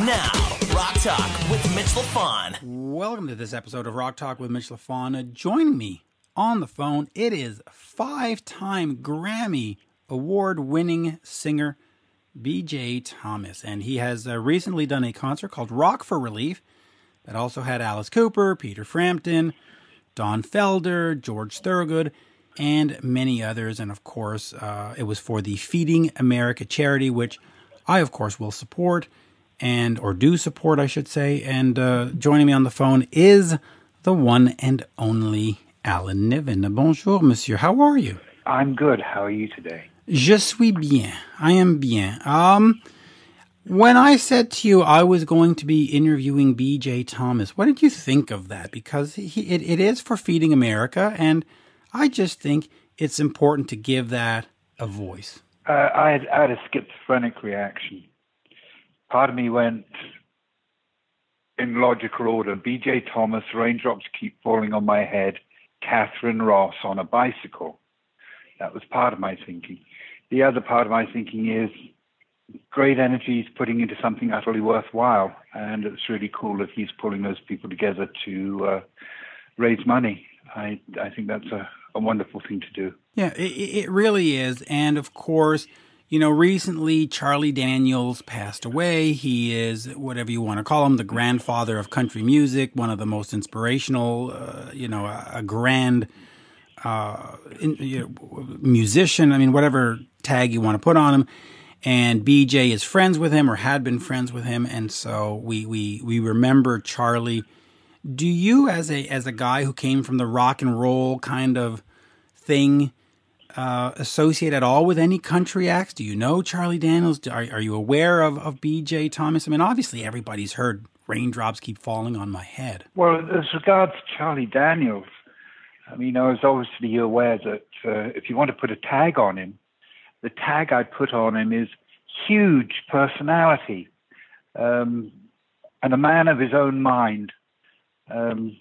Now, Rock Talk with Mitch LaFon. Welcome to this episode of Rock Talk with Mitch LaFon. Joining me on the phone, it is five-time Grammy award-winning singer BJ Thomas, and he has uh, recently done a concert called Rock for Relief that also had Alice Cooper, Peter Frampton, Don Felder, George Thorogood, and many others. And of course, uh, it was for the Feeding America charity, which I, of course, will support and or do support, I should say. And uh, joining me on the phone is the one and only Alan Niven. Bonjour, monsieur. How are you? I'm good. How are you today? Je suis bien. I am bien. Um, when I said to you I was going to be interviewing B.J. Thomas, what did you think of that? Because he, it, it is for Feeding America, and I just think it's important to give that a voice. Uh, I, had, I had a schizophrenic reaction. Part of me went in logical order. B.J. Thomas, Raindrops Keep Falling on My Head, Katharine Ross on a bicycle. That was part of my thinking. The other part of my thinking is great energy is putting into something utterly worthwhile, and it's really cool that he's pulling those people together to uh, raise money. I I think that's a, a wonderful thing to do. Yeah, it, it really is, and of course. You know, recently Charlie Daniels passed away. He is whatever you want to call him, the grandfather of country music, one of the most inspirational, uh, you know, a, a grand uh, in, you know, musician. I mean, whatever tag you want to put on him. And BJ is friends with him or had been friends with him, and so we we we remember Charlie. Do you, as a as a guy who came from the rock and roll kind of thing, uh, associate at all with any country acts? Do you know Charlie Daniels? Are, are you aware of, of BJ Thomas? I mean, obviously everybody's heard Raindrops Keep Falling on My Head. Well, as regards Charlie Daniels, I mean, I was obviously aware that uh, if you want to put a tag on him, the tag I put on him is huge personality um, and a man of his own mind. Um,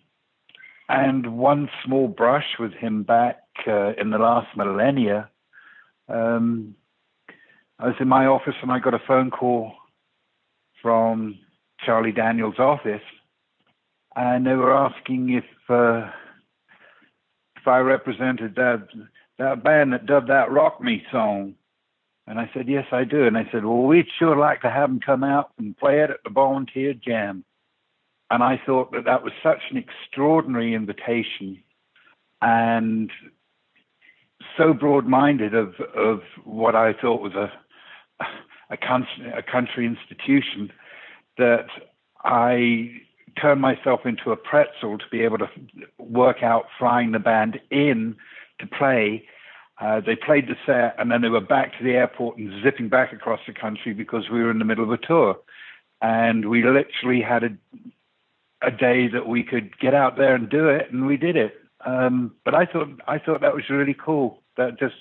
and one small brush with him back uh, in the last millennia. Um, I was in my office and I got a phone call from Charlie Daniels' office, and they were asking if uh, if I represented that that band that dubbed that Rock Me song. And I said, Yes, I do. And I said, Well, we'd sure like to have them come out and play it at the Volunteer Jam. And I thought that that was such an extraordinary invitation and so broad minded of, of what I thought was a, a, country, a country institution that I turned myself into a pretzel to be able to work out flying the band in to play. Uh, they played the set and then they were back to the airport and zipping back across the country because we were in the middle of a tour. And we literally had a, a day that we could get out there and do it, and we did it. Um, but I thought I thought that was really cool. That just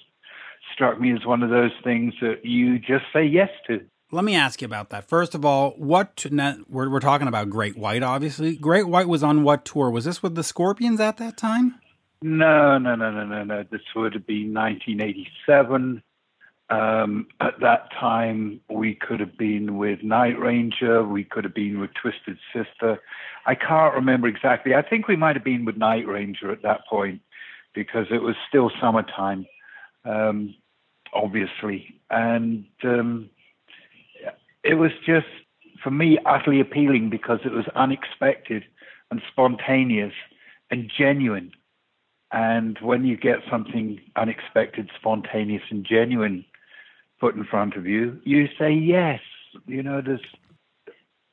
struck me as one of those things that you just say yes to. Let me ask you about that. First of all, what we're, we're talking about Great White, obviously. Great White was on what tour? Was this with the Scorpions at that time? No, no, no, no, no, no. This would have been 1987. Um, at that time, we could have been with Night Ranger. We could have been with Twisted Sister. I can't remember exactly. I think we might have been with Night Ranger at that point because it was still summertime, um, obviously. And um, it was just, for me, utterly appealing because it was unexpected and spontaneous and genuine. And when you get something unexpected, spontaneous, and genuine put in front of you, you say yes. You know, there's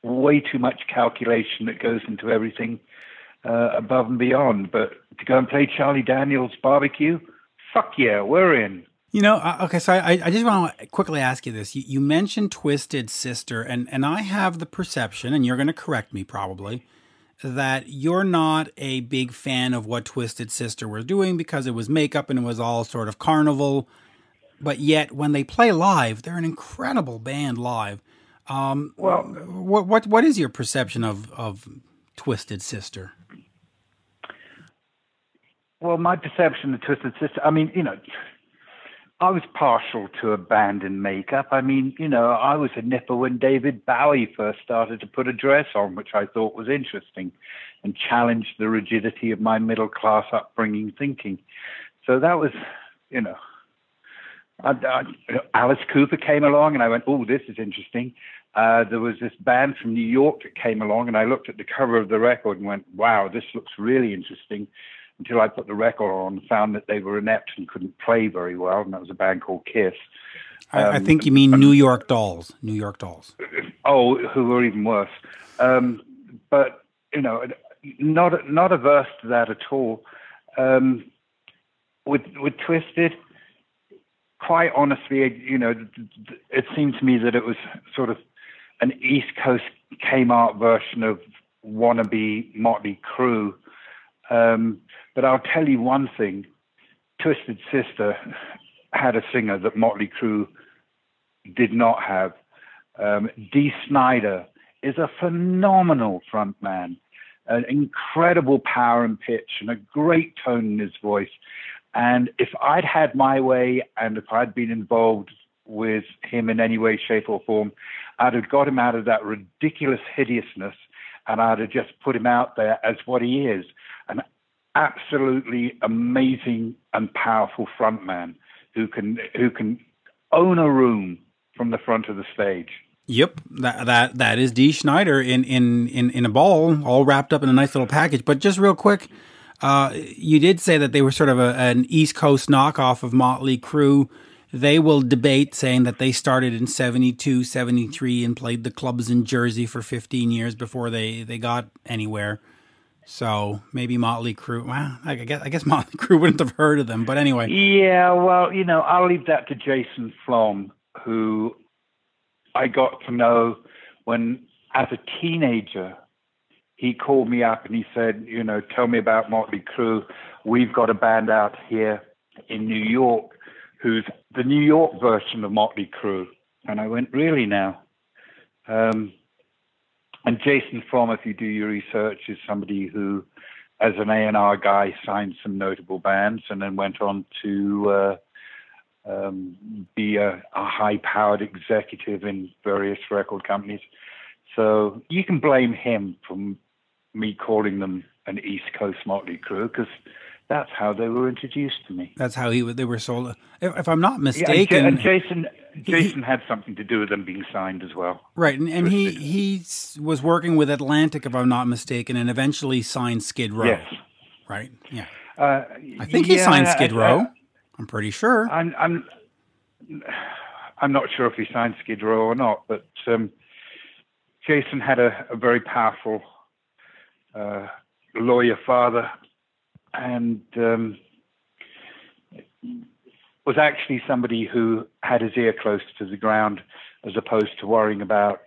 way too much calculation that goes into everything uh, above and beyond. But to go and play Charlie Daniels barbecue, fuck yeah, we're in. You know, uh, okay, so I, I just want to quickly ask you this. You, you mentioned Twisted Sister, and, and I have the perception, and you're going to correct me probably, that you're not a big fan of what Twisted Sister was doing because it was makeup and it was all sort of carnival. But yet, when they play live, they're an incredible band live. Um, well, what what what is your perception of of Twisted Sister? Well, my perception of Twisted Sister, I mean, you know, I was partial to abandoned makeup. I mean, you know, I was a nipper when David Bowie first started to put a dress on, which I thought was interesting and challenged the rigidity of my middle class upbringing thinking. So that was, you know, I, I, Alice Cooper came along and I went, oh, this is interesting. Uh, there was this band from New York that came along and I looked at the cover of the record and went, wow, this looks really interesting until I put the record on and found that they were inept and couldn't play very well, and that was a band called Kiss. Um, I, I, think you mean New York Dolls. New York Dolls. Oh, who were even worse. Um, but you know, not not averse to that at all. Um, with with Twisted, quite honestly, you know, it seemed to me that it was sort of an East Coast Kmart version of wannabe Motley Crue. Um, but I'll tell you one thing Twisted Sister had a singer that Motley Crue did not have. Um, Dee Snider is a phenomenal frontman, an incredible power and pitch, and a great tone in his voice. And if I'd had my way and if I'd been involved with him in any way, shape, or form, I'd have got him out of that ridiculous hideousness and I'd have just put him out there as what he is an absolutely amazing and powerful frontman who can who can own a room from the front of the stage. Yep, that that that is Dee Snider in in in in a ball, all wrapped up in a nice little package. But just real quick, uh, you did say that they were sort of a, an East Coast knockoff of Motley Crue. They will debate saying that they started in 72, 73 and played the clubs in Jersey for 15 years before they, they got anywhere. So maybe Motley Crue. Well, I guess I guess Motley Crue wouldn't have heard of them, but anyway. Yeah, well, you know, I'll leave that to Jason Flom, who I got to know when, as a teenager, he called me up and he said, you know, tell me about Motley Crue. We've got a band out here in New York who's the New York version of Motley Crue. And I went, really now? Um, and Jason Flom, if you do your research, is somebody who, as an A&R guy, signed some notable bands and then went on to uh, um, be a, a high-powered executive in various record companies. So you can blame him for me calling them an East Coast Motley Crue because that's how they were introduced to me. That's how he they were sold. If, if I'm not mistaken, yeah, and Jason Jason he, had something to do with them being signed as well. Right, and, and he he was working with Atlantic, if I'm not mistaken, and eventually signed Skid Row. Yes. Right. Yeah. Uh, I think yeah, he signed Skid Row. I, am pretty sure. I'm I'm I'm not sure if he signed Skid Row or not, but um, Jason had a, a very powerful uh, lawyer father and um, was actually somebody who had his ear close to the ground as opposed to worrying about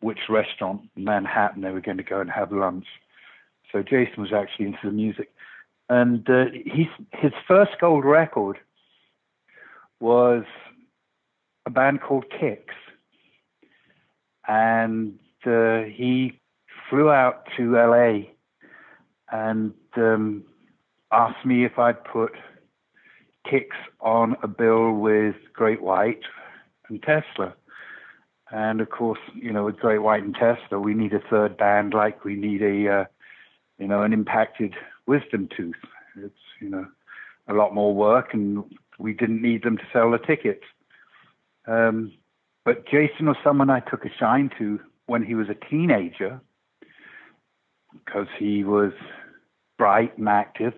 which restaurant in Manhattan they were going to go and have lunch. So Jason was actually into the music. And uh, his first gold record was a band called Kix. And uh, he flew out to LA and um, asked me if I'd put Kix on a bill with Great White and Tesla. And of course, you know, with Great White and Tesla, we need a third band like we need a, uh, you know, an impacted wisdom tooth. It's, you know, a lot more work and we didn't need them to sell the tickets. Um, but Jason was someone I took a shine to when he was a teenager because he was bright and active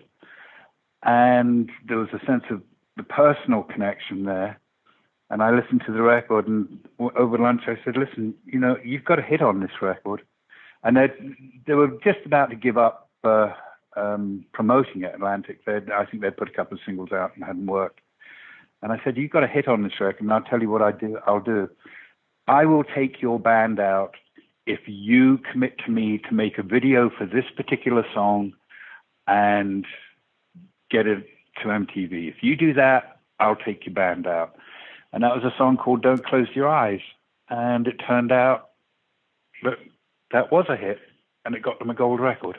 and there was a sense of the personal connection there. And I listened to the record, and over lunch I said, "Listen, you know, you've got a hit on this record." And they were just about to give up uh, um, promoting it. Atlantic, They'd, I think they'd put a couple of singles out and hadn't worked. And I said, "You've got a hit on this record, and I'll tell you what I do. I'll do. I will take your band out if you commit to me to make a video for this particular song, and get it to MTV. If you do that, I'll take your band out. And that was a song called Don't Close Your Eyes. And it turned out that that was a hit and it got them a gold record.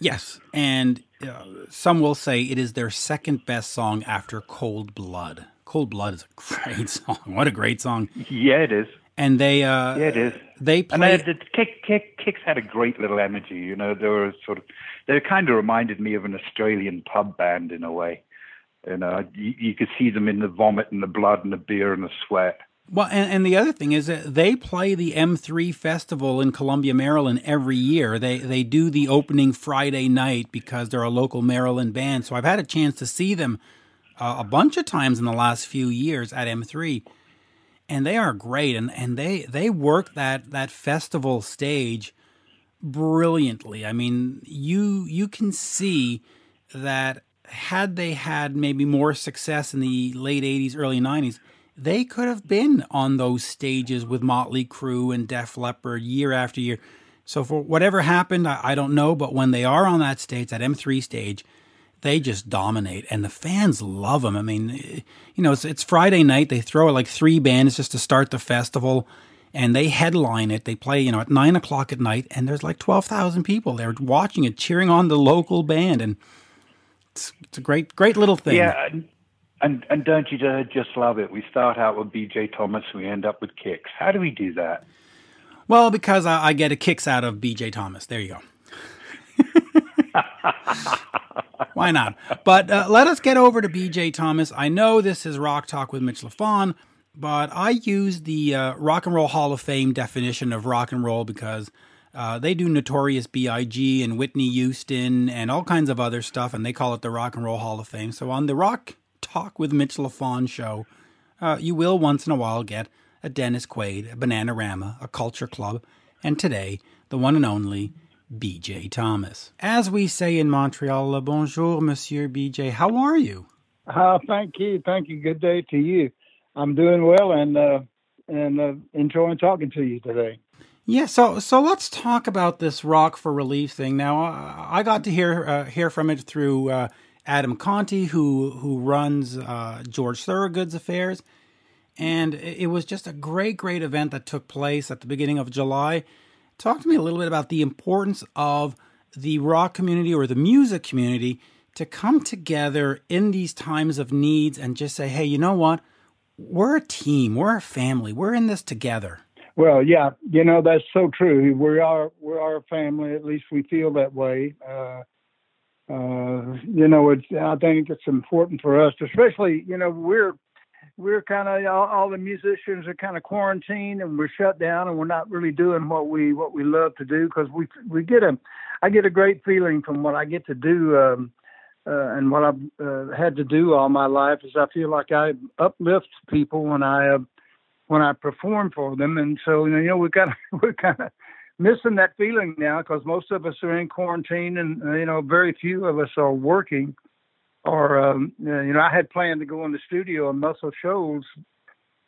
Yes. And uh, some will say it is their second best song after Cold Blood. Cold Blood is a great song. What a great song! Yeah, it is. And they, uh, Yeah, it is. they And they, the kick, kick, Kix had a great little energy. You know, they were sort of, they kind of reminded me of an Australian pub band in a way. You know, you, you could see them in the vomit and the blood and the beer and the sweat. Well, and, and the other thing is that they play the M3 festival in Columbia, Maryland every year. They they do the opening Friday night because they're a local Maryland band. So I've had a chance to see them uh, a bunch of times in the last few years at M3, and they are great. And, and they they work that that festival stage brilliantly. I mean, you you can see that had they had maybe more success in the late 80s, early 90s, they could have been on those stages with Motley Crue and Def Leppard year after year. So for whatever happened, I, I don't know, but when they are on that stage, that M3 stage, they just dominate, and the fans love them. I mean, you know, it's, it's Friday night. They throw like three bands just to start the festival, and they headline it. They play, you know, at nine o'clock at night, and there's like twelve thousand people there watching it, cheering on the local band, and it's, it's a great, great little thing. Yeah, and, and don't you just love it? We start out with B.J. Thomas, we end up with Kix. How do we do that? Well, because I, I get a kicks out of B.J. Thomas. There you go. Why not? But uh, let us get over to B.J. Thomas. I know this is Rock Talk with Mitch LaFon, but I use the uh, Rock and Roll Hall of Fame definition of rock and roll because uh, they do Notorious B.I.G. and Whitney Houston and all kinds of other stuff, and they call it the Rock and Roll Hall of Fame. So on the Rock Talk with Mitch LaFon show, uh, you will once in a while get a Dennis Quaid, a Bananarama, a Culture Club, and today, the one and only BJ Thomas. As we say in Montreal, Le bonjour, Monsieur BJ. How are you? Uh, thank you, thank you. Good day to you. I'm doing well and uh, and uh, enjoying talking to you today. Yeah, so so let's talk about this Rock for Relief thing. Now, uh, I got to hear uh, hear from it through uh, Adam Conti, who who runs uh, George Thorogood's affairs, and it it was just a great, great event that took place at the beginning of July. Talk to me a little bit about the importance of the rock community or the music community to come together in these times of needs and just say, hey, you know what? We're a team, we're a family, we're in this together. Well, yeah, you know that's so true. We are we are a family. At least we feel that way. Uh, uh, you know, it's I think it's important for us, especially you know we're we're kind of all, all the musicians are kind of quarantined and we're shut down and we're not really doing what we what we love to do because we we get a I get a great feeling from what I get to do. Um, uh, and what I've uh, had to do all my life is I feel like I uplift people when I uh, when I perform for them, and so you know we got we're kind of missing that feeling now because most of us are in quarantine, and you know very few of us are working. Or um, uh, you know, I had planned to go in the studio and Muscle Shoals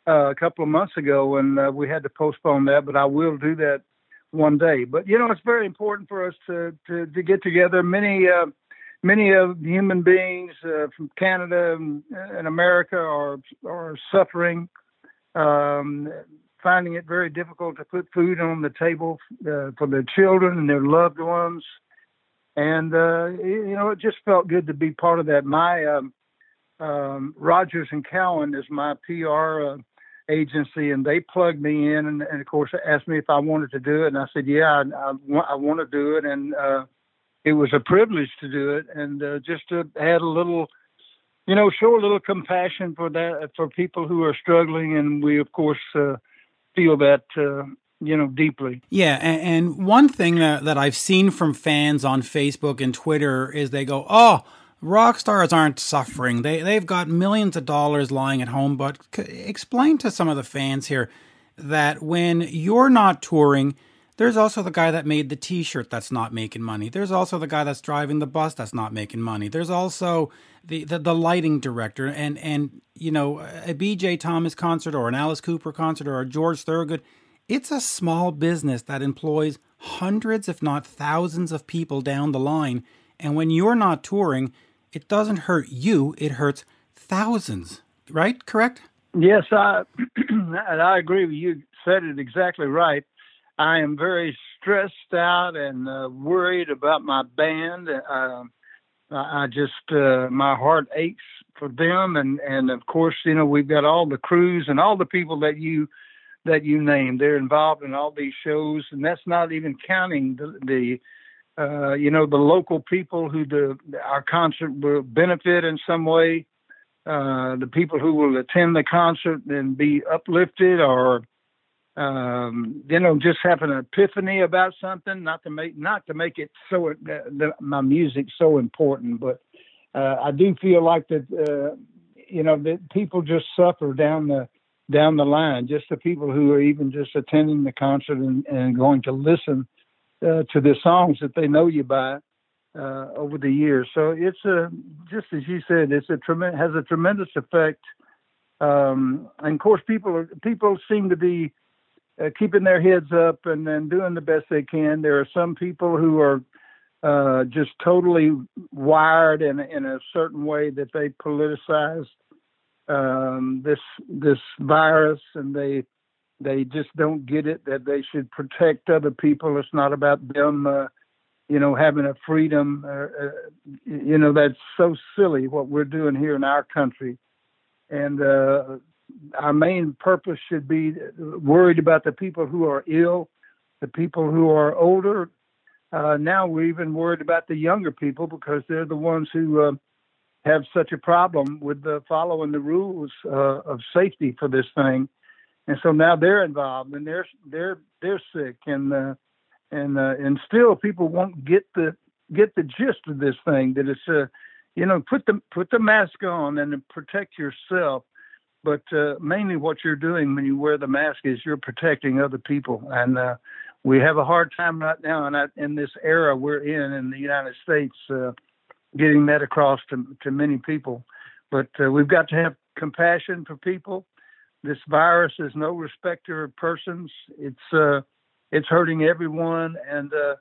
uh, a couple of months ago, and uh, we had to postpone that. But I will do that one day. But you know, it's very important for us to to, to get together. Many uh, many of human beings uh, from Canada and, and America are are suffering, um, finding it very difficult to put food on the table uh, for their children and their loved ones. And uh, you know, it just felt good to be part of that. My um, um, Rogers and Cowan is my PR uh, agency, and they plugged me in, and, and, of course asked me if I wanted to do it, and I said, yeah, I, I, I want to do it, and uh, it was a privilege to do it, and uh, just to add a little, you know, show a little compassion for that for people who are struggling, and we of course uh, feel that. You know, deeply. Yeah, and, and one thing that, that I've seen from fans on Facebook and Twitter is they go, "Oh, rock stars aren't suffering. They they've got millions of dollars lying at home." But c- explain to some of the fans here that when you're not touring, there's also the guy that made the T-shirt that's not making money. There's also the guy that's driving the bus that's not making money. There's also the the, the lighting director and and you know a BJ Thomas concert or an Alice Cooper concert or a George Thorogood. It's a small business that employs hundreds, if not thousands, of people down the line. And when you're not touring, it doesn't hurt you, it hurts thousands, right? Correct? Yes, I, and I agree with you. Said it exactly right. I am very stressed out and uh, worried about my band. Uh, I just, uh, my heart aches for them, and and of course, you know, we've got all the crews and all the people that you that you named. They're involved in all these shows, and that's not even counting the, the uh, you know, the local people who the our concert will benefit in some way. Uh, the people who will attend the concert and be uplifted or um, you know, just have an epiphany about something, not to make not to make it so uh, the, my music so important, but uh, I do feel like that uh, you know that people just suffer down the down the line. Just the people who are even just attending the concert and, and going to listen uh, to the songs that they know you by uh, over the years. So it's a just as you said, it's a tremendous has a tremendous effect. Um, and of course, people are, people seem to be uh, keeping their heads up and, and doing the best they can. There are some people who are uh, just totally wired in in a certain way that they politicize um, this this virus, and they they just don't get it that they should protect other people. It's not about them, uh, you know, having a freedom. Uh, uh you know, that's so silly what we're doing here in our country, and uh, our main purpose should be worried about the people who are ill, the people who are older. Uh, now we're even worried about the younger people because they're the ones who uh, have such a problem with the following the rules uh, of safety for this thing, and so now they're involved and they're they're they're sick and uh, and uh, and still people won't get the get the gist of this thing that it's uh, you know put the put the mask on and protect yourself. But uh, mainly what you're doing when you wear the mask is you're protecting other people. And uh, we have a hard time right now in, in this era we're in in the united states uh, getting that across to, to many people but uh, we've got to have compassion for people this virus is no respecter of persons it's uh, it's hurting everyone and uh,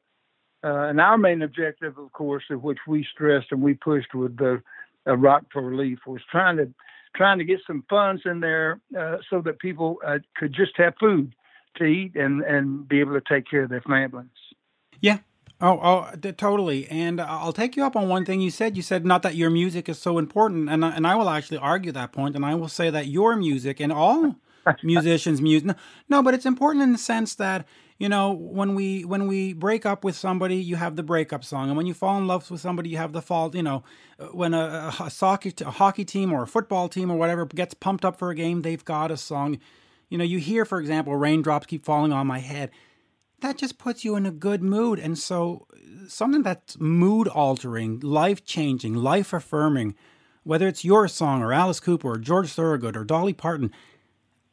and our main objective of course of which we stressed and we pushed with the rock for relief was trying to trying to get some funds in there uh, so that people uh, could just have food to eat and, and be able to take care of their families. Yeah. Oh, oh, totally. And I'll take you up on one thing you said. You said not that your music is so important, and and I will actually argue that point, and I will say that your music and all musicians' music. No, no, but it's important in the sense that you know when we when we break up with somebody you have the breakup song and when you fall in love with somebody you have the fall you know when a, a, soccer, a hockey team or a football team or whatever gets pumped up for a game they've got a song you know you hear for example raindrops keep falling on my head that just puts you in a good mood and so something that's mood altering life changing life affirming whether it's your song or alice cooper or george thorogood or dolly parton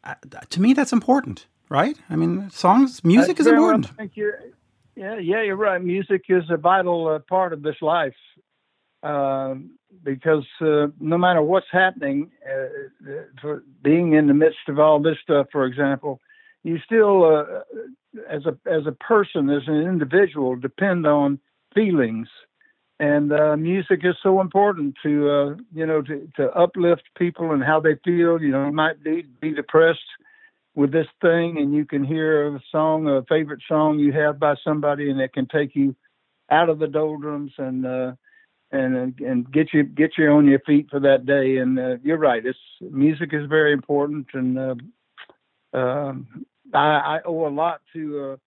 uh, to me that's important right? I mean, songs, music is important. Well, yeah, yeah, you're right. Music is a vital uh, part of this life uh, because uh, no matter what's happening, uh, for being in the midst of all this stuff, for example, you still, uh, as a as a person, as an individual, depend on feelings, and uh, music is so important to you know to, to uplift people and how they feel. You know, you might be be depressed with this thing and you can hear a song, a favorite song you have by somebody, and it can take you out of the doldrums and uh, and and get you get you on your feet for that day. And uh, you're right, it's music is very important, and uh, uh, I, I owe a lot to. Uh,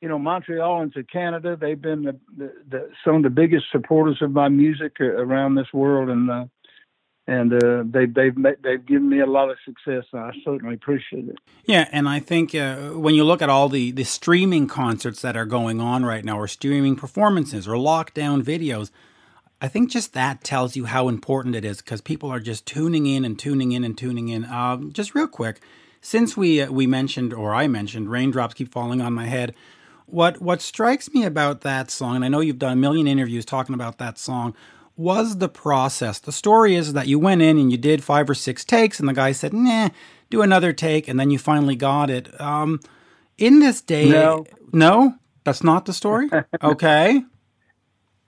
you know Montreal and to Canada. They've been the, the, the, some of the biggest supporters of my music uh, around this world, and uh, and uh, they, they've they've given me a lot of success, and I certainly appreciate it. Yeah, and I think uh, when you look at all the the streaming concerts that are going on right now, or streaming performances, or lockdown videos, I think just that tells you how important it is because people are just tuning in and tuning in and tuning in. Um, just real quick, since we uh, we mentioned or I mentioned raindrops keep falling on my head. What what strikes me about that song, and I know you've done a million interviews talking about that song was the process? The story is that you went in and you did five or six takes, and the guy said, "Nah, do another take," and then you finally got it. Um, in this day, no, no, that's not the story. Okay.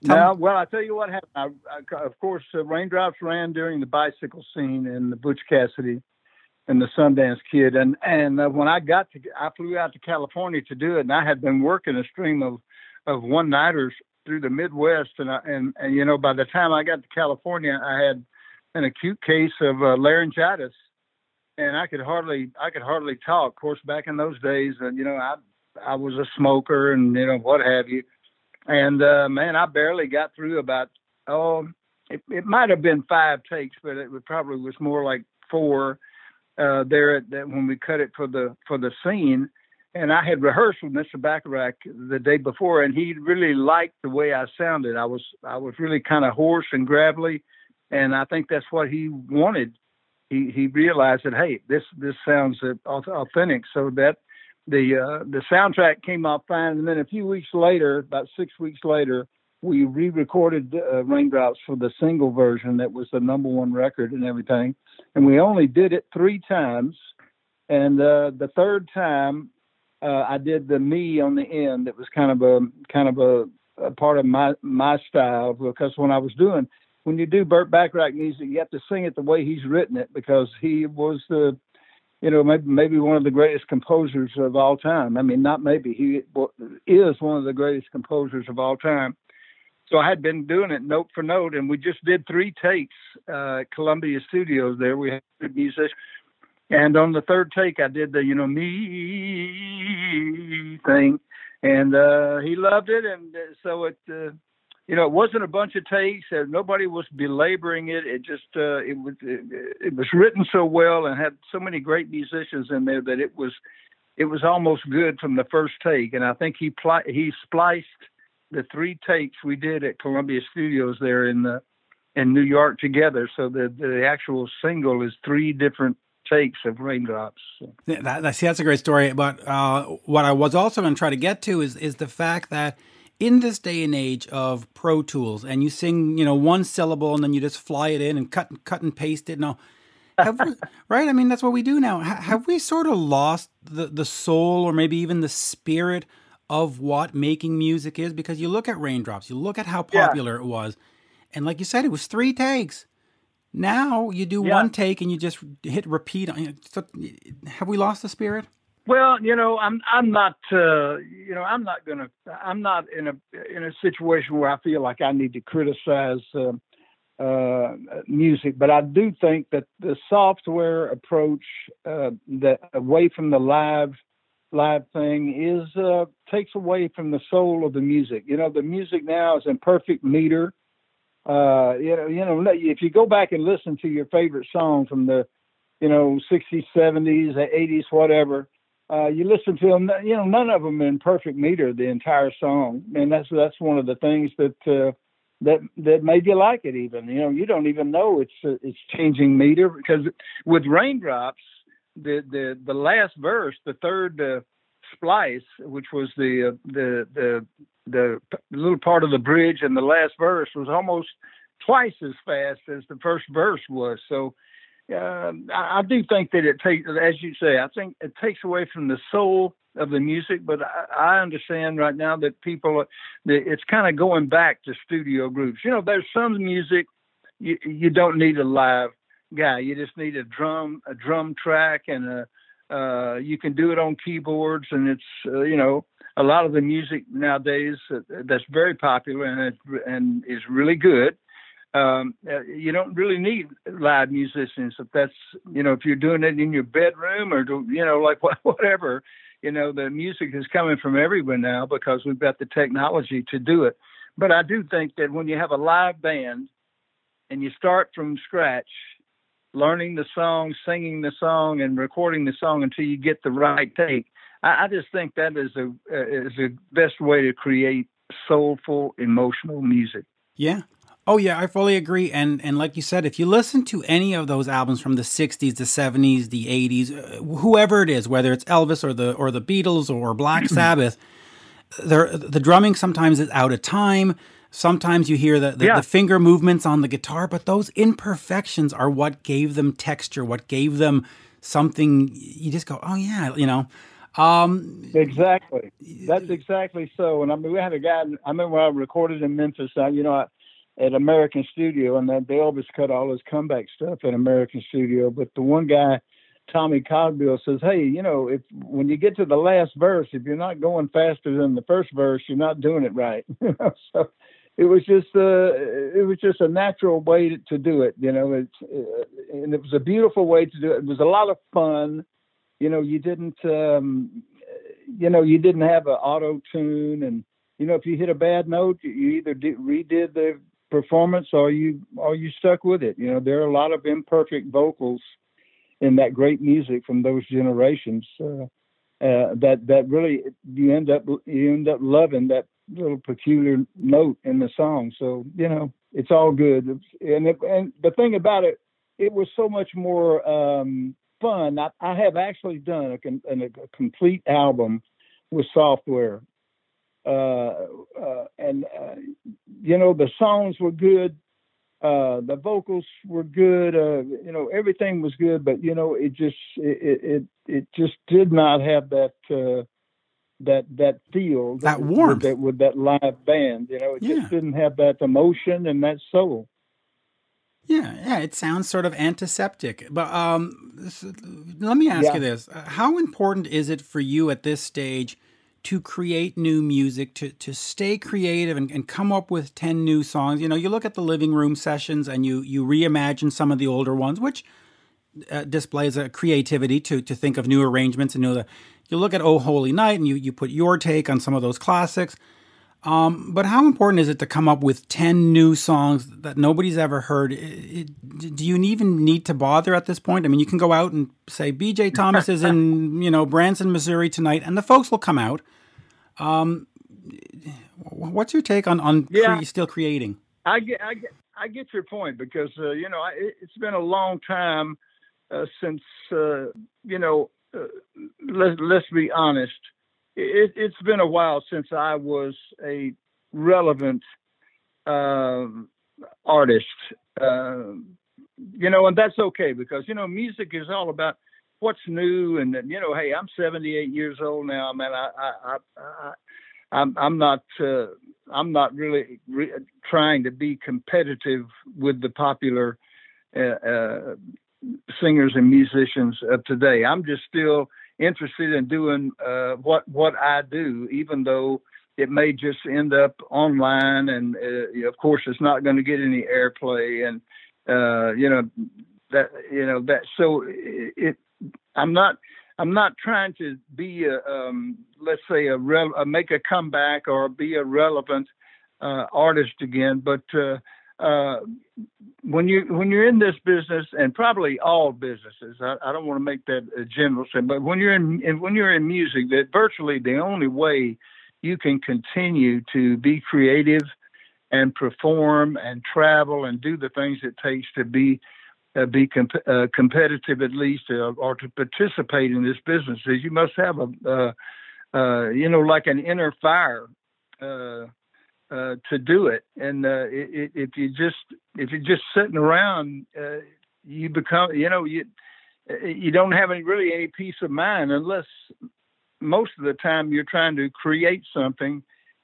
no, well, I tell you what happened. I, I, of course, uh, Raindrops ran during the bicycle scene in the Butch Cassidy and the Sundance Kid, and and uh, when I got to, I flew out to California to do it, and I had been working a stream of of one nighters through the Midwest, and I, and and you know by the time I got to California, I had an acute case of uh, laryngitis, and I could hardly I could hardly talk. Of course, back in those days, uh, you know, I I was a smoker and you know what have you, and uh, man, I barely got through about oh, it, it might have been five takes, but it probably was more like four uh, there at that when we cut it for the for the scene. And I had rehearsed with Mr. Bacharach the day before, and he really liked the way I sounded. I was I was really kind of hoarse and gravelly, and I think that's what he wanted. He he realized that hey, this this sounds authentic. So that the uh, the soundtrack came out fine, and then a few weeks later, about six weeks later, we re-recorded uh, Raindrops for the single version that was the number one record and everything, and we only did it three times, and uh, the third time uh, I did the me on the end. It was kind of a kind of a, a part of my my style because when I was doing when you do Burt Bacharach music, you have to sing it the way he's written it because he was the you know, maybe maybe one of the greatest composers of all time. I mean, not maybe he is one of the greatest composers of all time. So I had been doing it note for note, and we just did three takes uh, at Columbia Studios. There we had musicians, and on the third take, I did the you know me thing, and uh, he loved it, and uh, so it. Uh, you know, it wasn't a bunch of takes. Uh, nobody was belaboring it. It just uh, it was it, it was written so well and had so many great musicians in there that it was it was almost good from the first take. And I think he he spliced the three takes we did at Columbia Studios there in the in New York together. So the the actual single is three different takes of raindrops. Yeah, that, see, that's a great story. But uh, what I was also going to try to get to is is the fact that in this day and age of Pro Tools, and you sing, you know, one syllable and then you just fly it in and cut and cut and paste it. Have we, right? I mean, that's what we do now. have we sort of lost the the soul, or maybe even the spirit of what making music is? Because you look at Raindrops, you look at how popular yeah. it was, and like you said, it was three takes. Now you do yeah. one take and you just hit repeat. Have we lost the spirit? Well, you know, I'm I'm not uh, you know I'm not gonna I'm not in a in a situation where I feel like I need to criticize uh, uh, music, but I do think that the software approach uh, that away from the live live thing is uh, takes away from the soul of the music. You know, the music now is in perfect meter. Uh, you know, you know, if you go back and listen to your favorite song from the, you know, 60s, 70s, 80s, whatever, uh, you listen to them, you know, none of them in perfect meter the entire song, and that's that's one of the things that uh, that that made you like it. Even you know, you don't even know it's uh, it's changing meter because with raindrops, the the the last verse, the third uh, splice, which was the uh, the the the little part of the bridge and the last verse was almost twice as fast as the first verse was. So uh, I, I do think that it takes, as you say, I think it takes away from the soul of the music. But I, I understand right now that people, it's kind of going back to studio groups. You know, there's some music you, you don't need a live guy. You just need a drum, a drum track, and a uh, you can do it on keyboards, and it's uh, you know a lot of the music nowadays that's very popular and it, and is really good um, uh, you don't really need live musicians if that's you know if you're doing it in your bedroom or do, you know like whatever you know the music is coming from everywhere now because we've got the technology to do it but i do think that when you have a live band and you start from scratch learning the song singing the song and recording the song until you get the right take i, I just think that is a uh, is the best way to create soulful emotional music yeah Oh yeah, I fully agree. And and like you said, if you listen to any of those albums from the '60s, the '70s, the '80s, uh, whoever it is, whether it's Elvis or the or the Beatles or Black Sabbath, the drumming sometimes is out of time. Sometimes you hear the, the, yeah. the, finger movements on the guitar, but those imperfections are what gave them texture, what gave them something. You just go, oh yeah, you know. Um, exactly. That's exactly so. And I mean, we had a guy. I remember when I recorded in Memphis. I, you know, I, at American Studio, and then always cut all his comeback stuff at American Studio. But the one guy, Tommy Cogbill, says, "Hey, you know, if when you get to the last verse, if you're not going faster than the first verse, you're not doing it right." so, it was just uh, it was just a natural way to, to do it. You know, it's uh, and it was a beautiful way to do it. It was a lot of fun. You know, you didn't um, you know you didn't have an auto tune, and you know if you hit a bad note, you either did, redid the performance or you or you stuck with it. You know, there are a lot of imperfect vocals in that great music from those generations. Uh, uh, that that really you end up you end up loving that little peculiar note in the song. So you know it's all good. And it, and the thing about it, it was so much more um, fun. I, I, have actually done a, a, a complete album with software, uh, uh, and uh, you know the songs were good. Uh, the vocals were good. Uh, you know, everything was good, but you know, it just it it, it just did not have that uh, that that feel that, that warmth with that, with that live band. You know, it yeah. just didn't have that emotion and that soul. Yeah, yeah, it sounds sort of antiseptic. But um, let me ask yeah. you this: How important is it for you at this stage? to create new music, to, to stay creative and, and come up with 10 new songs. You know, you look at the living room sessions and you, you reimagine some of the older ones, which uh, displays a creativity to, to think of new arrangements and new. You look at Oh Holy Night and you, you put your take on some of those classics. Um, but how important is it to come up with 10 new songs that nobody's ever heard? It, it, do you even need to bother at this point? I mean, you can go out and say, BJ Thomas is in, you know, Branson, Missouri tonight, and the folks will come out. Um, what's your take on, on yeah, cre- still creating? I get, I get, I get your point because, uh, you know, it, has been a long time uh, since, uh, you know, let, let's be honest it, has been a while since I was a relevant um, artist. Uh, you know, and that's okay because you know music is all about what's new, and you know, hey, I'm 78 years old now, man. I, I, I, I I'm, I'm not, uh, I'm not really re- trying to be competitive with the popular uh, uh singers and musicians of today. I'm just still interested in doing uh, what what I do, even though it may just end up online, and uh, of course it's not going to get any airplay, and uh, you know that you know that. So it, I'm not. I'm not trying to be a, um, let's say a, rel- a make a comeback or be a relevant uh, artist again, but uh, uh, when you when you're in this business, and probably all businesses, I, I don't want to make that a general statement, but when you're in, when you're in music, that virtually the only way you can continue to be creative and perform and travel and do the things it takes to be uh, be comp- uh, competitive at least uh, or to participate in this business is you must have a uh, uh, you know like an inner fire uh, to do it. And uh, it, if you just if you're just sitting around, uh, you become you know you you don't have any really any peace of mind unless most of the time you're trying to create something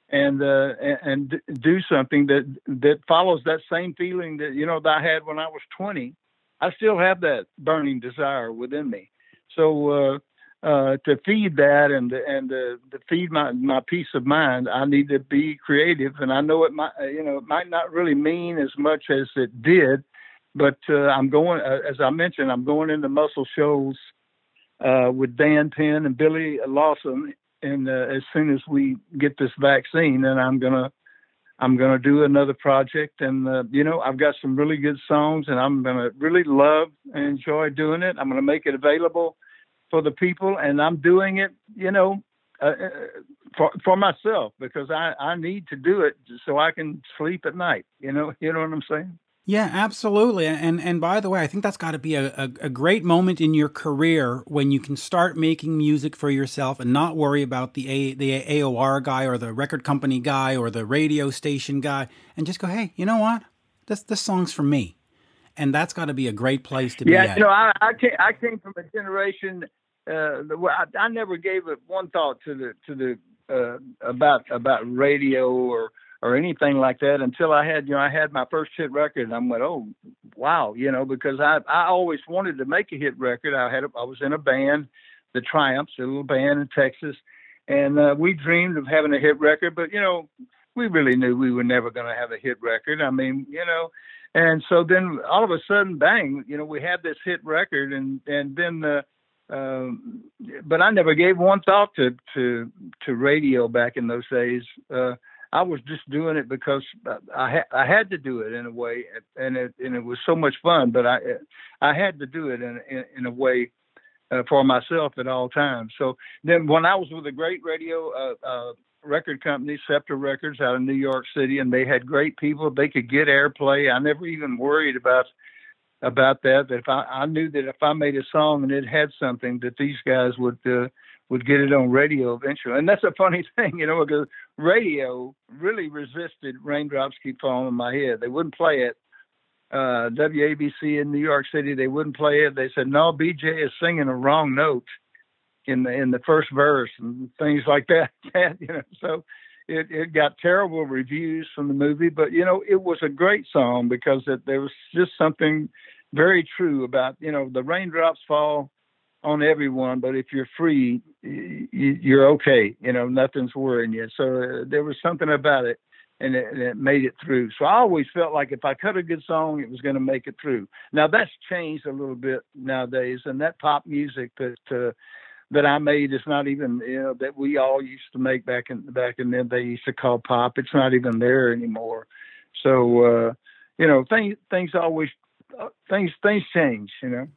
and uh, and do something that that follows that same feeling that you know that I had when I was 20. I still have that burning desire within me. So uh, uh, to feed that and and uh, to feed my my peace of mind, I need to be creative. And I know it might you know it might not really mean as much as it did, but uh, I'm going uh, as I mentioned, I'm going into Muscle Shoals uh, with Dan Penn and Billy Lawson, and uh, as soon as we get this vaccine, and I'm gonna I'm gonna do another project, and uh, you know I've got some really good songs, and I'm gonna really love and enjoy doing it. I'm gonna make it available for the people, and I'm doing it, you know, uh, uh, for for myself because I I need to do it so I can sleep at night. You know, you know what I'm saying. Yeah, absolutely. And and by the way, I think that's got to be a, a, a, great moment in your career when you can start making music for yourself and not worry about the a, the AOR guy or the record company guy or the radio station guy, and just go, hey, you know what? This this song's for me, and that's got to be a great place to be. Yeah, you know, I I came, I came from a generation uh, I, I never gave it one thought to the to the uh, about about radio or or anything like that until I had you know I had my first hit record and I went oh wow you know because I I always wanted to make a hit record I had a, I was in a band the Triumphs a little band in Texas and uh, we dreamed of having a hit record but you know we really knew we were never going to have a hit record. I mean, you know, and so then all of a sudden, bang, you know, we had this hit record, and and then the. Um, but I never gave one thought to to to radio back in those days. Uh, I was just doing it because I ha- I had to do it in a way, and it and it was so much fun. But I I had to do it in in, in a way uh, for myself at all times. So then when I was with a great radio uh, uh, record company, Scepter Records, out of New York City, and they had great people. They could get airplay. I never even worried about about that. That if I, I knew that if I made a song and it had something, that these guys would uh, would get it on radio eventually. And that's a funny thing, you know, because radio really resisted "Raindrops Keep Falling on My Head." They wouldn't play it. Uh, WABC in New York City, they wouldn't play it. They said, "No, BJ is singing a wrong note." in the in the first verse and things like that. you know, so it it got terrible reviews from the movie, but you know, it was a great song because it, there was just something very true about you know the raindrops fall on everyone, but if you're free, you're okay. You know, nothing's worrying you. So uh, there was something about it. And it, and it, made it through. So I always felt like if I cut a good song, it was going to make it through. Now that's changed a little bit nowadays, and that pop music that uh, that I made is not even you know that we all used to make back in back in then they used to call pop. It's not even there anymore. So uh, you know things things always uh, things things change. You know.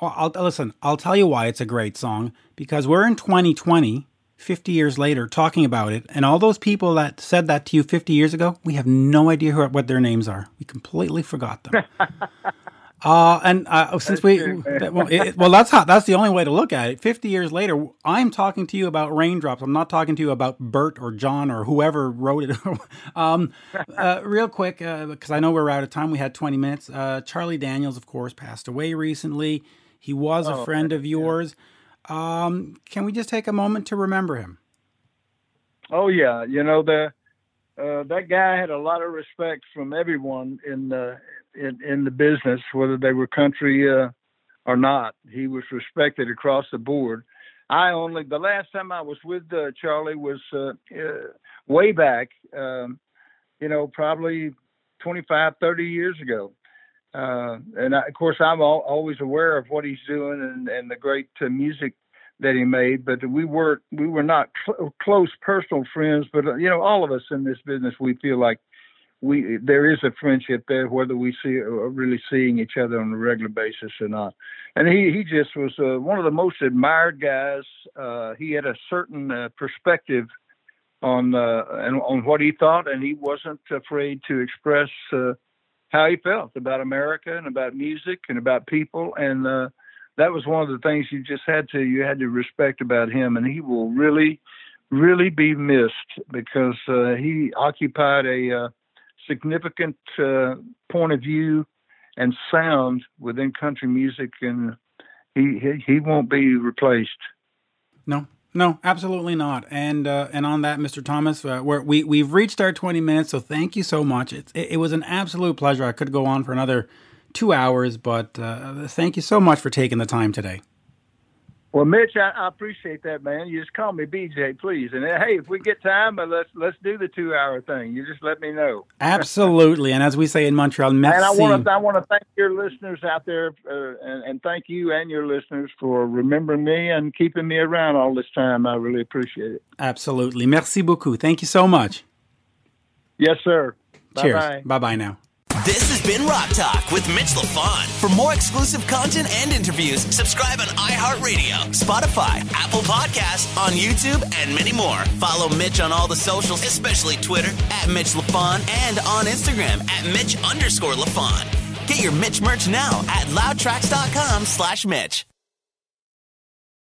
Well, I'll, listen. I'll tell you why it's a great song because we're in 2020. 50 years later talking about it and all those people that said that to you 50 years ago we have no idea who, what their names are we completely forgot them Uh, and uh, since that's we, that, well, it, well, that's how, that's the only way to look at it. Fifty years later, I'm talking to you about raindrops. I'm not talking to you about Burt or John or whoever wrote it. um, uh, real quick, because uh, I know we're out of time. We had 20 minutes. Uh, Charlie Daniels, of course, passed away recently. He was oh, a friend of yours. Yeah. Um, can we just take a moment to remember him? Oh yeah, you know the uh, that guy had a lot of respect from everyone in the in, in the business, whether they were country uh, or not. He was respected across the board. I only the last time I was with uh, Charlie was uh, uh, way back, um, you know, probably 25, 30 years ago. Uh, and I, of course, I'm all, always aware of what he's doing and, and the great uh, music that he made. But we were we were not cl- close personal friends. But you know, all of us in this business, we feel like we there is a friendship there, whether we see are really seeing each other on a regular basis or not. And he he just was uh, one of the most admired guys. Uh, he had a certain uh, perspective on uh, and on what he thought, and he wasn't afraid to express uh, how he felt about America and about music and about people. And uh, that was one of the things you just had to you had to respect about him. And he will really, really be missed because uh, he occupied a uh, significant uh, point of view and sound within country music, and he he, he won't be replaced. No, no, absolutely not. And uh, and on that, Mr. Thomas, uh, we we've reached our twenty minutes, so thank you so much. It's, it, it was an absolute pleasure. I could go on for another two hours, but uh, thank you so much for taking the time today. Well, Mitch, I, I, appreciate that, man. You just call me BJ, please. And hey, if we get time, uh, let's let's do the two hour thing. You just let me know. Absolutely, and as we say in Montreal, merci. And I want to I want to thank your listeners out there, uh, and, and, thank you and your listeners for remembering me and keeping me around all this time. I really appreciate it. Absolutely, merci beaucoup. Thank you so much. Yes, sir. Cheers. Bye bye now. This has been Rock Talk with Mitch LaFon. For more exclusive content and interviews, subscribe on iHeartRadio, Spotify, Apple Podcasts, on YouTube, and many more. Follow Mitch on all the socials, especially Twitter at Mitch LaFon and on Instagram at Mitch underscore LaFon. Get your Mitch merch now at loudtracks.com slash Mitch.